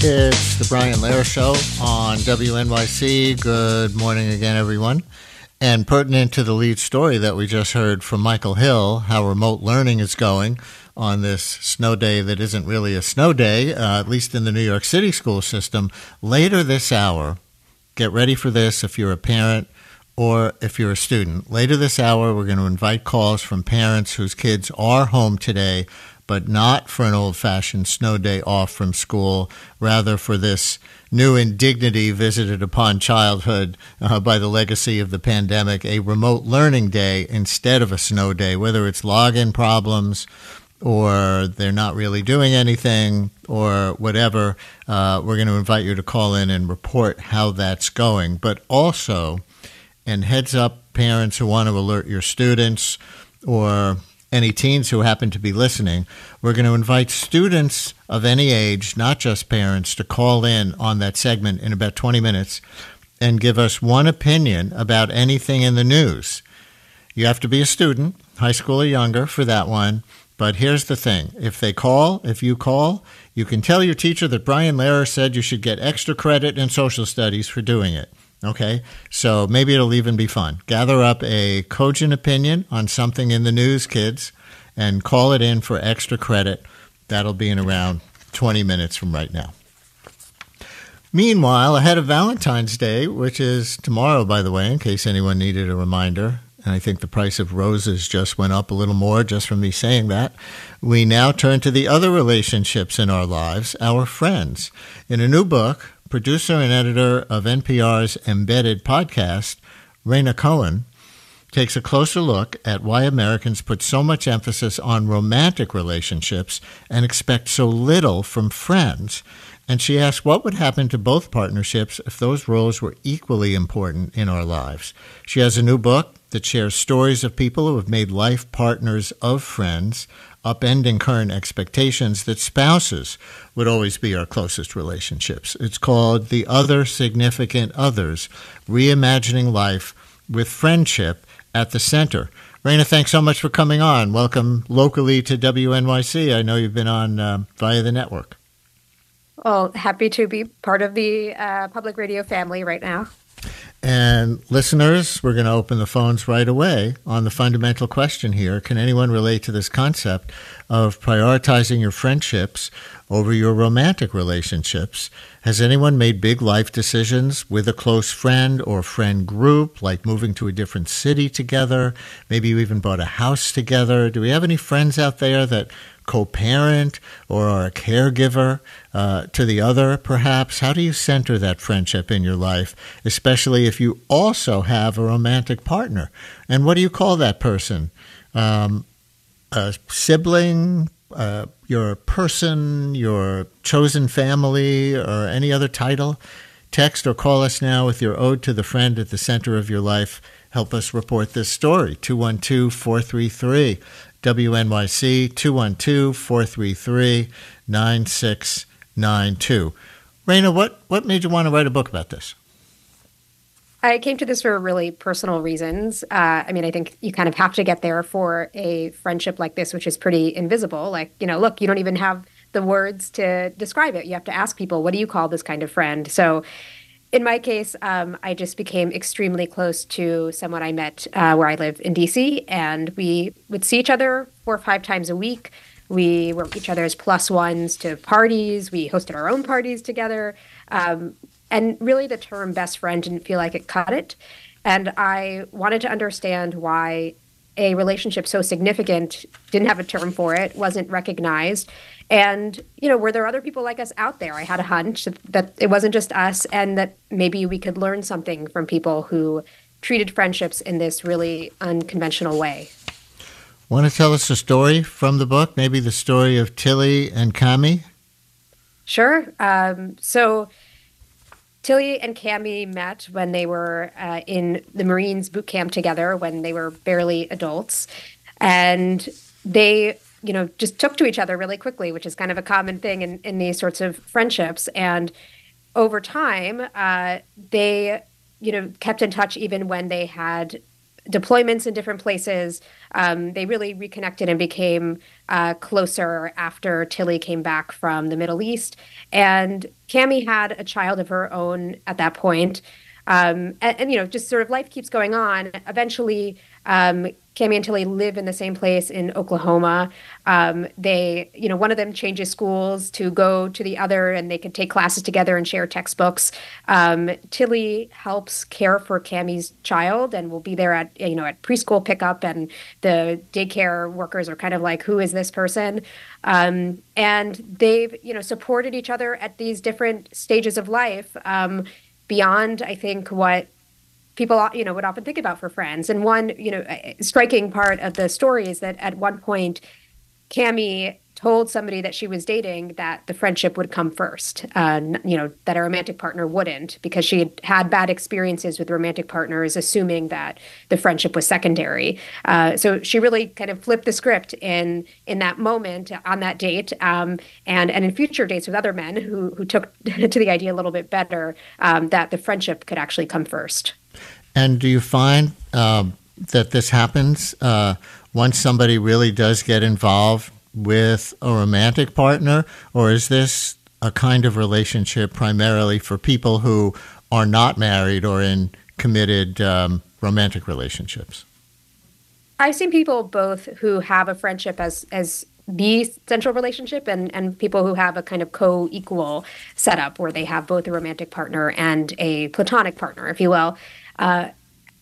It's the Brian Lehrer Show on WNYC. Good morning again, everyone. And pertinent to the lead story that we just heard from Michael Hill, how remote learning is going on this snow day that isn't really a snow day, uh, at least in the New York City school system. Later this hour, get ready for this if you're a parent or if you're a student. Later this hour, we're going to invite calls from parents whose kids are home today but not for an old fashioned snow day off from school, rather for this new indignity visited upon childhood uh, by the legacy of the pandemic, a remote learning day instead of a snow day, whether it's login problems or they're not really doing anything or whatever. Uh, we're going to invite you to call in and report how that's going. But also, and heads up parents who want to alert your students or any teens who happen to be listening, we're going to invite students of any age, not just parents, to call in on that segment in about 20 minutes and give us one opinion about anything in the news. You have to be a student, high school or younger, for that one. But here's the thing if they call, if you call, you can tell your teacher that Brian Lehrer said you should get extra credit in social studies for doing it. Okay, so maybe it'll even be fun. Gather up a cogent opinion on something in the news, kids, and call it in for extra credit. That'll be in around 20 minutes from right now. Meanwhile, ahead of Valentine's Day, which is tomorrow, by the way, in case anyone needed a reminder, and I think the price of roses just went up a little more just from me saying that, we now turn to the other relationships in our lives, our friends. In a new book, producer and editor of NPR's Embedded podcast, Rhaina Cohen, takes a closer look at why Americans put so much emphasis on romantic relationships and expect so little from friends. And she asks what would happen to both partnerships if those roles were equally important in our lives. She has a new book that shares stories of people who have made life partners of friends upending current expectations that spouses would always be our closest relationships. It's called The Other Significant Others Reimagining Life with Friendship at the Center. Rhaina, thanks so much for coming on. Welcome locally to WNYC. I know you've been on uh, via the network. Well, happy to be part of the uh, public radio family right now. And listeners, we're going to open the phones right away on the fundamental question here. Can anyone relate to this concept of prioritizing your friendships over your romantic relationships? Has anyone made big life decisions with a close friend or friend group, like moving to a different city together? Maybe you even bought a house together. Do we have any friends out there that co parent or are a caregiver uh, to the other, perhaps? How do you center that friendship in your life, especially if you also have a romantic partner? And what do you call that person? Um, a sibling, uh, your person, your chosen family, or any other title? Text or call us now with your ode to the friend at the center of your life. Help us report this story. 212 433 WNYC 212 433 9692. Rhaina, what, what made you want to write a book about this? I came to this for really personal reasons. Uh, I mean, I think you kind of have to get there for a friendship like this, which is pretty invisible. Like, you know, look, you don't even have the words to describe it. You have to ask people, what do you call this kind of friend? So, in my case, um, I just became extremely close to someone I met uh, where I live in DC, and we would see each other four or five times a week. We were each other's plus ones to parties. We hosted our own parties together. Um, and really the term best friend didn't feel like it cut it. And I wanted to understand why a relationship so significant didn't have a term for it, wasn't recognized. And, you know, were there other people like us out there? I had a hunch that it wasn't just us and that maybe we could learn something from people who treated friendships in this really unconventional way. Want to tell us a story from the book? Maybe the story of Tilly and Cami? Sure. Um, so Tilly and Cami met when they were uh, in the Marines boot camp together when they were barely adults. And they, you know, just took to each other really quickly, which is kind of a common thing in, in these sorts of friendships. And over time, uh, they, you know, kept in touch even when they had deployments in different places. Um, they really reconnected and became uh, closer after Tilly came back from the Middle East. And Cami had a child of her own at that point. Um, and, and, you know, just sort of life keeps going on. Eventually, um, and Tilly live in the same place in Oklahoma. Um, they, you know, one of them changes schools to go to the other, and they can take classes together and share textbooks. Um, Tilly helps care for Cami's child and will be there at, you know, at preschool pickup, and the daycare workers are kind of like, "Who is this person?" Um, and they've, you know, supported each other at these different stages of life um, beyond, I think, what people you know would often think about for friends. And one you know striking part of the story is that at one point, Cami told somebody that she was dating that the friendship would come first. Uh, you know that a romantic partner wouldn't because she had had bad experiences with romantic partners, assuming that the friendship was secondary. Uh, so she really kind of flipped the script in in that moment on that date, um, and and in future dates with other men who who took to the idea a little bit better um, that the friendship could actually come first. And do you find um, that this happens uh, once somebody really does get involved with a romantic partner, or is this a kind of relationship primarily for people who are not married or in committed um, romantic relationships? I've seen people both who have a friendship as as the central relationship and and people who have a kind of co-equal setup where they have both a romantic partner and a platonic partner, if you will. Uh,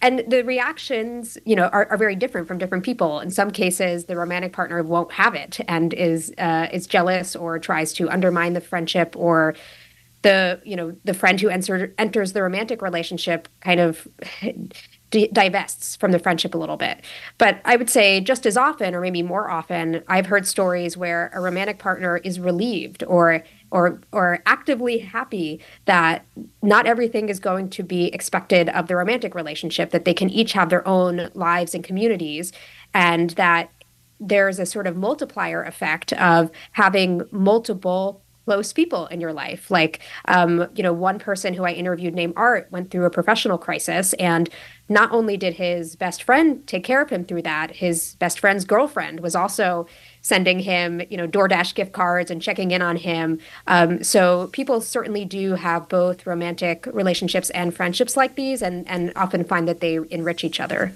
and the reactions, you know, are, are, very different from different people. In some cases, the romantic partner won't have it and is uh, is jealous or tries to undermine the friendship, or the you know the friend who enter, enters the romantic relationship kind of divests from the friendship a little bit. But I would say just as often, or maybe more often, I've heard stories where a romantic partner is relieved or or or actively happy that not everything is going to be expected of the romantic relationship that they can each have their own lives and communities and that there's a sort of multiplier effect of having multiple close people in your life. Like, um, you know, one person who I interviewed named Art went through a professional crisis, and not only did his best friend take care of him through that, his best friend's girlfriend was also sending him, you know, DoorDash gift cards and checking in on him. Um, so people certainly do have both romantic relationships and friendships like these, and and often find that they enrich each other.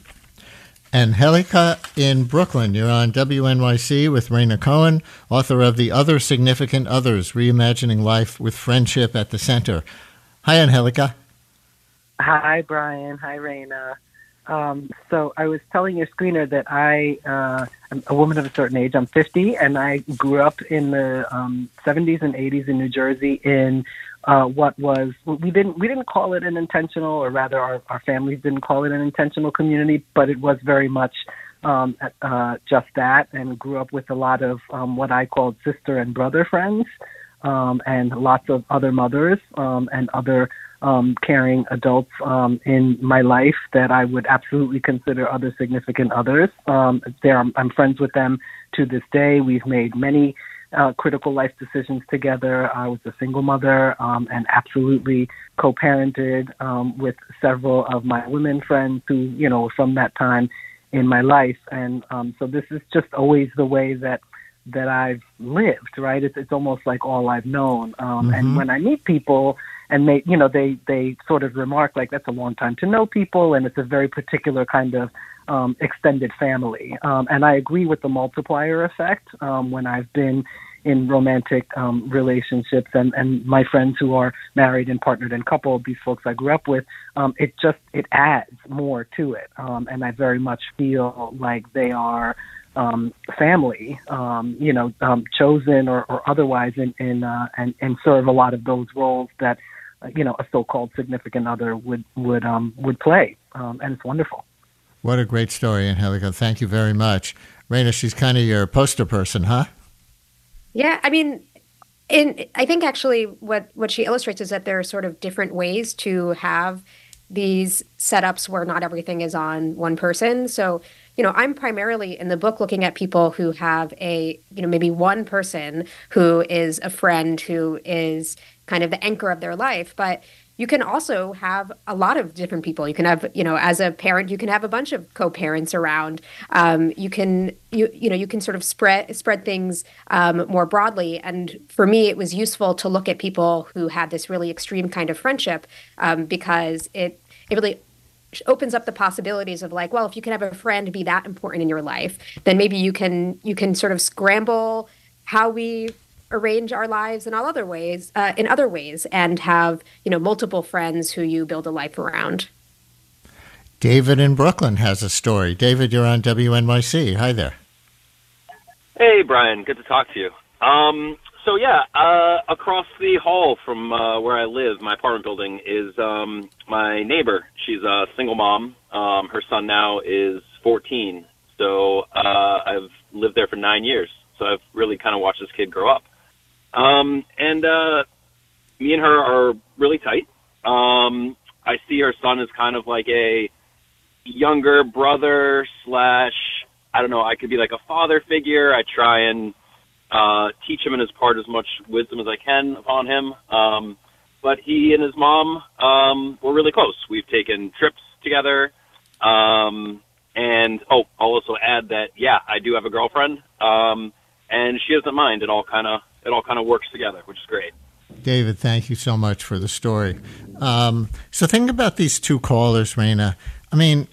And Helika in Brooklyn, you're on WNYC with Rhaina Cohen, author of The Other Significant Others Reimagining Life with Friendship at the Center. Hi, Angelica. Hi, Brian. Hi, Rhaina. Um, so I was telling your screener that I uh, am a woman of a certain age. I'm 50, and I grew up in the um, 70s and 80s in New Jersey in uh, what was we didn't we didn't call it an intentional, or rather, our, our families didn't call it an intentional community, but it was very much um, uh, just that, and grew up with a lot of um, what I called sister and brother friends, um, and lots of other mothers um, and other um, caring adults um, in my life that I would absolutely consider other significant others. Um, there, I'm friends with them to this day. We've made many uh, critical life decisions together. I was a single mother um, and absolutely co-parented um, with several of my women friends who, you know, from that time in my life. And um, so this is just always the way that that I've lived. Right? It's it's almost like all I've known. Um, mm-hmm. And when I meet people and they, you know, they they sort of remark like that's a long time to know people, and it's a very particular kind of um, extended family. Um, and I agree with the multiplier effect um, when I've been in romantic um, relationships and, and my friends who are married and partnered and coupled, these folks I grew up with, um, it just it adds more to it, um, and I very much feel like they are um, family, um, you know, um, chosen or, or otherwise, in, in uh, and and serve a lot of those roles that you know a so-called significant other would would um, would play, um, and it's wonderful. What a great story, Angelica. Thank you very much. Rhaina, she's kind of your poster person, huh? Yeah, I mean, in I think actually what what she illustrates is that there are sort of different ways to have these setups where not everything is on one person. So, you know, I'm primarily in the book looking at people who have a, you know, maybe one person who is a friend who is kind of the anchor of their life, but you can also have a lot of different people. You can have, you know, as a parent, you can have a bunch of co-parents around. Um, you can, you you know, you can sort of spread spread things um, more broadly. And for me, it was useful to look at people who had this really extreme kind of friendship um, because it it really opens up the possibilities of like, well, if you can have a friend be that important in your life, then maybe you can you can sort of scramble how we arrange our lives in all other ways, uh, in other ways, and have you know multiple friends who you build a life around. David in Brooklyn has a story. David, you're on WNYC. Hi there. Hey, Brian. Good to talk to you. Um, so yeah, uh, across the hall from uh, where I live, my apartment building is um, my neighbor. She's a single mom. Um, her son now is 14. So uh, I've lived there for nine years. So I've really kind of watched this kid grow up. Um, and uh, me and her are really tight. Um, I see her son as kind of like a younger brother slash I don't know. I could be like a father figure. I try and uh, teach him and his part as much wisdom as I can upon him. Um, but he and his mom um, were really close. We've taken trips together. Um, and oh, I'll also add that yeah, I do have a girlfriend, um, and she doesn't mind. It all kind of it all kind of works together, which is great. David, thank you so much for the story. Um, so think about these two callers, Rhaina. I mean,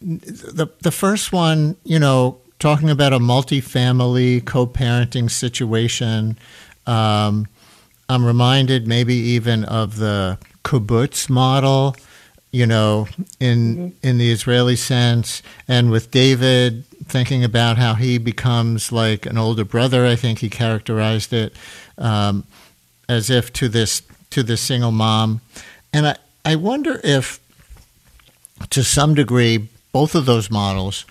the the first one, you know, talking about a multi-family co-parenting situation. Um, I'm reminded maybe even of the kibbutz model, you know, in mm-hmm. in the Israeli sense, and with David thinking about how he becomes like an older brother. I think he characterized it um, as if to this to this single mom, and I I wonder if to some degree both of those models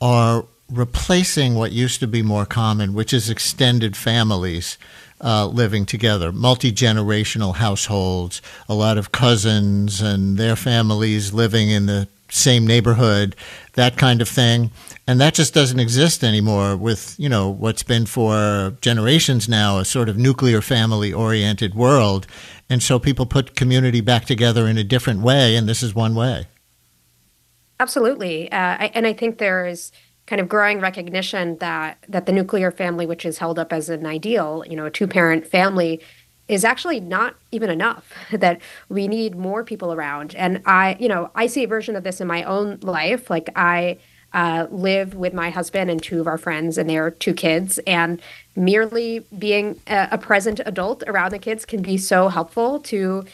are replacing what used to be more common, which is extended families uh, living together, multi generational households, a lot of cousins and their families living in the same neighborhood, that kind of thing. And that just doesn't exist anymore with, you know, what's been for generations now a sort of nuclear family oriented world. And so people put community back together in a different way, and this is one way. Absolutely. Uh, I, and I think there is kind of growing recognition that that the nuclear family, which is held up as an ideal, you know, a two parent family, is actually not even enough that we need more people around. And i you know i see a version of this in my own life. Like i uh, live with my husband and two of our friends and their two kids. And merely being a, a present adult around the kids can be so helpful to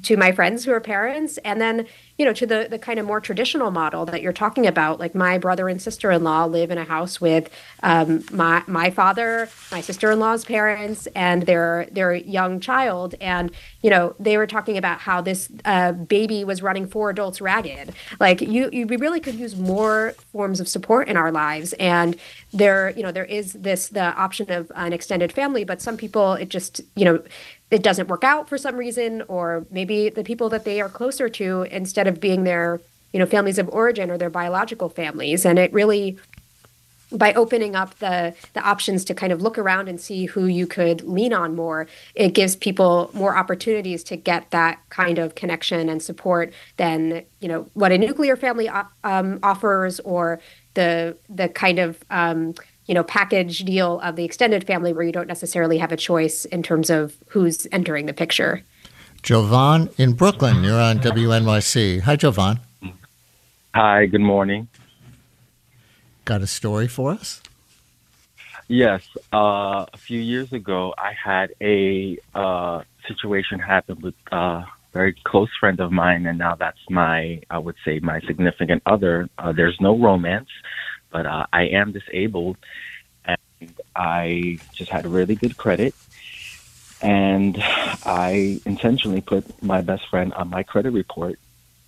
to my friends who are parents and then you know to the the kind of more traditional model that you're talking about like my brother and sister-in-law live in a house with um, my my father my sister-in-law's parents and their their young child and you know they were talking about how this uh, baby was running four adults ragged. Like you, you we really could use more forms of support in our lives and there you know there is this the option of an extended family but some people it just you know it doesn't work out for some reason, or maybe the people that they are closer to, instead of being their, you know, families of origin or their biological families. And it really, by opening up the the options to kind of look around and see who you could lean on more, it gives people more opportunities to get that kind of connection and support than you know what a nuclear family um, offers or the the kind of um, you know package deal of the extended family where you don't necessarily have a choice in terms of who's entering the picture. Jovan in Brooklyn, you're on WNYC. Hi, Jovan. Hi, good morning. Got a story for us? Yes, uh, a few years ago, I had a uh, situation happen with a very close friend of mine, and now that's my, I would say, my significant other. Uh, there's no romance, but uh, I am disabled, and I just had really good credit, and I intentionally put my best friend on my credit report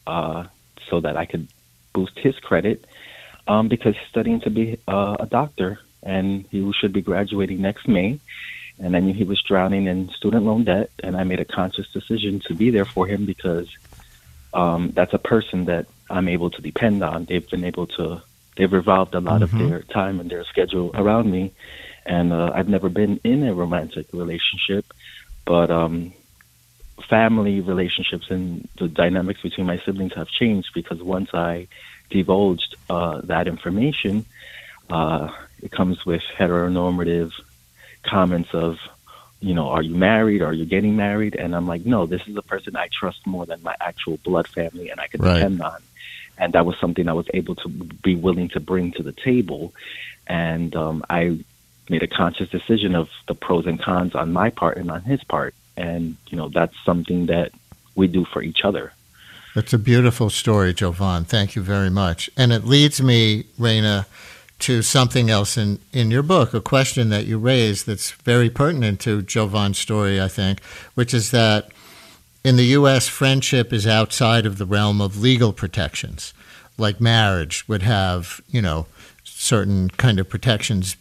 uh, so that I could boost his credit um, because he's studying to be uh, a doctor and he should be graduating next May. And I knew he was drowning in student loan debt, and I made a conscious decision to be there for him because um, that's a person that I'm able to depend on. They've been able to, they've revolved a lot Mhm. of their time and their schedule around me. And uh, I've never been in a romantic relationship, but um, family relationships and the dynamics between my siblings have changed because once I divulged uh, that information, uh, it comes with heteronormative comments of, you know, are you married? Are you getting married? And I'm like, no, this is a person I trust more than my actual blood family and I can Right. depend on. And that was something I was able to be willing to bring to the table. And um, I made a conscious decision of the pros and cons on my part and on his part. And, you know, that's something that we do for each other. That's a beautiful story, Jovan. Thank you very much. And it leads me, Rhaina, to something else in, in your book, a question that you raised that's very pertinent to Jovan's story, I think, which is that in the U.S., friendship is outside of the realm of legal protections. Like marriage would have, you know, certain kind of protections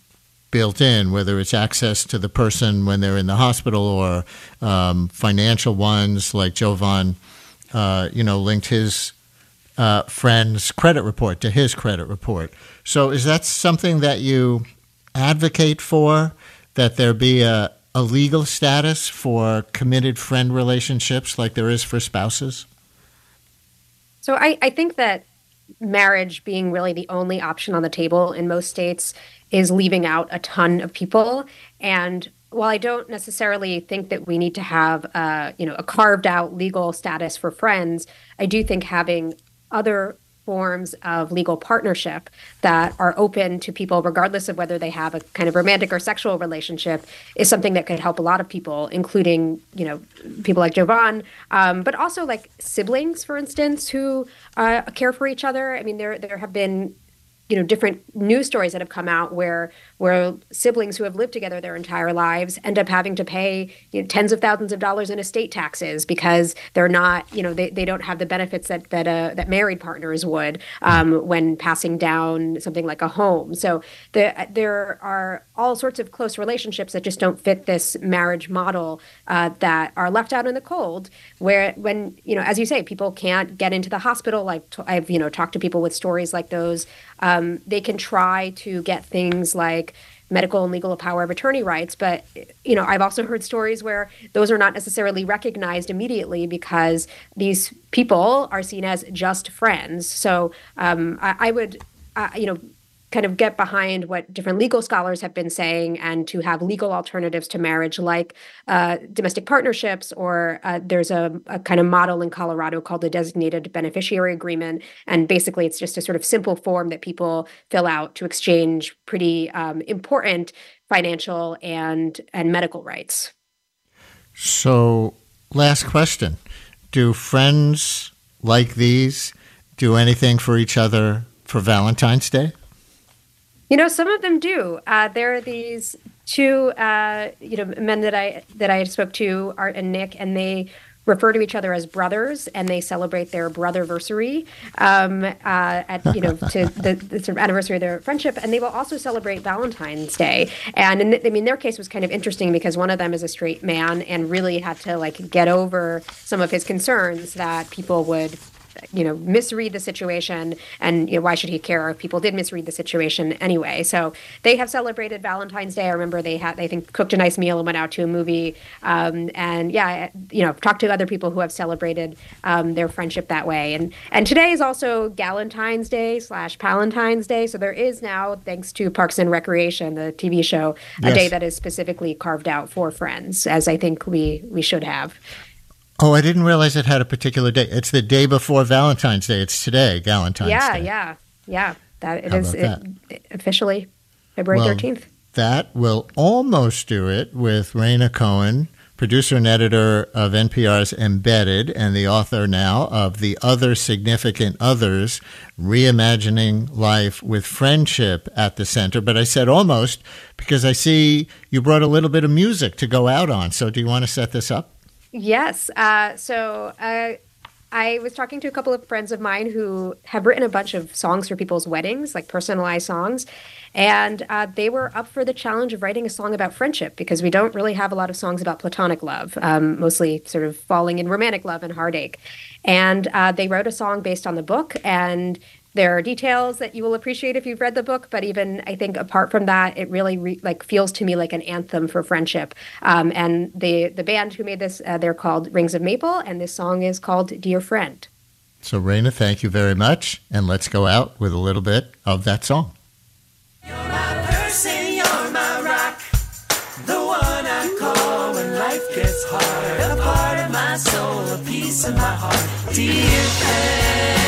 built in, whether it's access to the person when they're in the hospital or um, financial ones, like Jovan, uh, you know, linked his uh, friend's credit report to his credit report. So, is that something that you advocate for? That there be a, a legal status for committed friend relationships like there is for spouses? So I, I think that marriage being really the only option on the table in most states is leaving out a ton of people. And while I don't necessarily think that we need to have uh, you know a carved out legal status for friends, I do think having other forms of legal partnership that are open to people regardless of whether they have a kind of romantic or sexual relationship is something that could help a lot of people including you know people like jovan um, but also like siblings for instance who uh, care for each other. I mean there there have been you know different news stories that have come out where where siblings who have lived together their entire lives end up having to pay you know, tens of thousands of dollars in estate taxes because they're not you know they, they don't have the benefits that that uh, that married partners would um, when passing down something like a home. So the, there are all sorts of close relationships that just don't fit this marriage model uh, that are left out in the cold where when you know as you say people can't get into the hospital. Like t- i've you know talked to people with stories like those. Um, they can try to get things like medical and legal power of attorney rights but you know i've also heard stories where those are not necessarily recognized immediately because these people are seen as just friends. So um, I, I would uh, you know kind of get behind what different legal scholars have been saying and to have legal alternatives to marriage like uh, domestic partnerships or uh, there's a, a, kind of model in colorado called the designated beneficiary agreement. And basically it's just a sort of simple form that people fill out to exchange pretty um, important financial and and medical rights. So last question. Do friends like these do anything for each other for valentine's day you know, some of them do. Uh, there are these two, uh, you know, men that I that I spoke to, Art and Nick, and they refer to each other as brothers, and they celebrate their brotherversary um, uh, at you know to the, the, sort of anniversary of their friendship, and they will also celebrate Valentine's Day. And in, I mean, their case was kind of interesting because one of them is a straight man and really had to like get over some of his concerns that people would you know misread the situation and you know why should he care if people did misread the situation anyway? So they have celebrated valentine's day. I remember they had they think cooked a nice meal and went out to a movie. Um, and yeah you know talked to other people who have celebrated um, their friendship that way. And and today is also galentine's day slash palentine's day. So there is now thanks to parks and recreation the tv show a Yes. day that is specifically carved out for friends as i think we we should have Oh, I didn't realize it had a particular day. It's the day before Valentine's Day. It's today, Valentine's yeah, Day. yeah, yeah. That it is it, officially February Well, thirteenth. that will almost do it with Rhaina Cohen, producer and editor of NPR's Embedded and the author now of The Other Significant Others Reimagining Life with Friendship at the Center. But I said almost because I see you brought a little bit of music to go out on. So do you want to set this up? Yes. Uh, so uh, I was talking to a couple of friends of mine who have written a bunch of songs for people's weddings, like personalized songs. And uh, they were up for the challenge of writing a song about friendship because we don't really have a lot of songs about platonic love, um, mostly sort of falling in romantic love and heartache. And uh, they wrote a song based on the book. And there are details that you will appreciate if you've read the book, but even I think apart from that, it really re- like feels to me like an anthem for friendship. Um, and the the band who made this, uh, they're called Rings of Maple, and this song is called "Dear Friend." So, Rhaina, thank you very much, and let's go out with a little bit of that song. You're my person, you're my rock, the one I call when life gets hard, a part of my soul, a piece of my heart, dear friend.